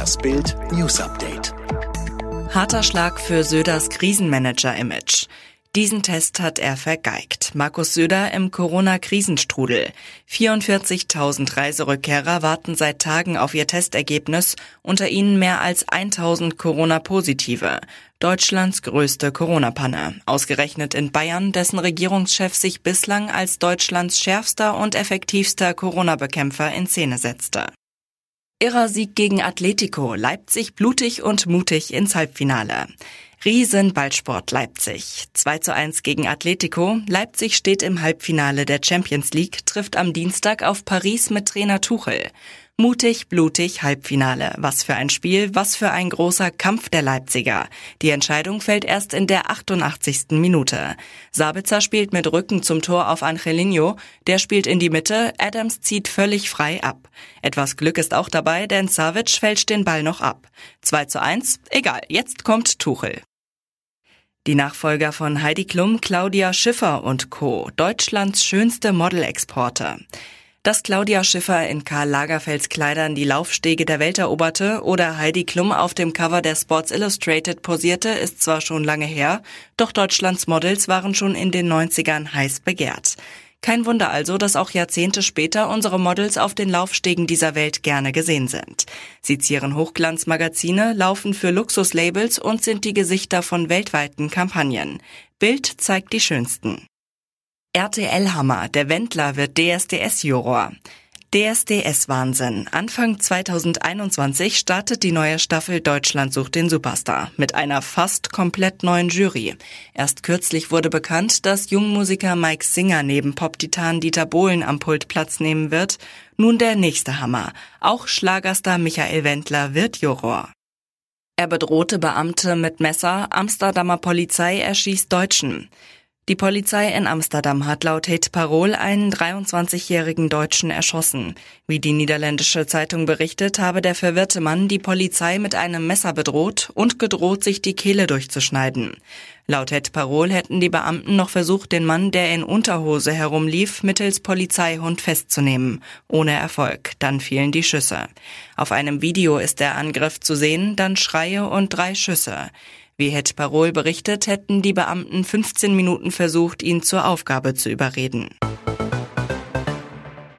Das Bild News Update. Harter Schlag für Söders Krisenmanager-Image. Diesen Test hat er vergeigt. Markus Söder im Corona-Krisenstrudel. 44.000 Reiserückkehrer warten seit Tagen auf ihr Testergebnis, unter ihnen mehr als 1.000 Corona-Positive. Deutschlands größte Corona-Panne. Ausgerechnet in Bayern, dessen Regierungschef sich bislang als Deutschlands schärfster und effektivster Corona-Bekämpfer in Szene setzte. Irrer Sieg gegen Atletico, Leipzig blutig und mutig ins Halbfinale. Riesen Ballsport Leipzig. 2 zu 1 gegen Atletico. Leipzig steht im Halbfinale der Champions League, trifft am Dienstag auf Paris mit Trainer Tuchel. Mutig, blutig, Halbfinale. Was für ein Spiel, was für ein großer Kampf der Leipziger. Die Entscheidung fällt erst in der 88. Minute. Sabitzer spielt mit Rücken zum Tor auf Angelino. Der spielt in die Mitte. Adams zieht völlig frei ab. Etwas Glück ist auch dabei, denn Savic fälscht den Ball noch ab. 2 zu 1. Egal, jetzt kommt Tuchel. Die Nachfolger von Heidi Klum, Claudia Schiffer und Co. Deutschlands schönste Model-Exporte. Dass Claudia Schiffer in Karl Lagerfelds Kleidern die Laufstege der Welt eroberte oder Heidi Klum auf dem Cover der Sports Illustrated posierte, ist zwar schon lange her, doch Deutschlands Models waren schon in den 90ern heiß begehrt. Kein Wunder also, dass auch Jahrzehnte später unsere Models auf den Laufstegen dieser Welt gerne gesehen sind. Sie zieren Hochglanzmagazine, laufen für Luxuslabels und sind die Gesichter von weltweiten Kampagnen. Bild zeigt die schönsten. RTL-Hammer, der Wendler wird DSDS-Juror. DSDS-Wahnsinn. Anfang 2021 startet die neue Staffel Deutschland sucht den Superstar mit einer fast komplett neuen Jury. Erst kürzlich wurde bekannt, dass Jungmusiker Mike Singer neben Pop-Titan Dieter Bohlen am Pult Platz nehmen wird. Nun der nächste Hammer. Auch Schlagerstar Michael Wendler wird Juror. Er bedrohte Beamte mit Messer, Amsterdamer Polizei erschießt Deutschen. Die Polizei in Amsterdam hat laut Hate Parol einen 23-jährigen Deutschen erschossen. Wie die niederländische Zeitung berichtet, habe der verwirrte Mann die Polizei mit einem Messer bedroht und gedroht, sich die Kehle durchzuschneiden. Laut Het Parol hätten die Beamten noch versucht, den Mann, der in Unterhose herumlief, mittels Polizeihund festzunehmen. Ohne Erfolg. Dann fielen die Schüsse. Auf einem Video ist der Angriff zu sehen, dann Schreie und drei Schüsse. Wie Het Parol berichtet, hätten die Beamten 15 Minuten versucht, ihn zur Aufgabe zu überreden.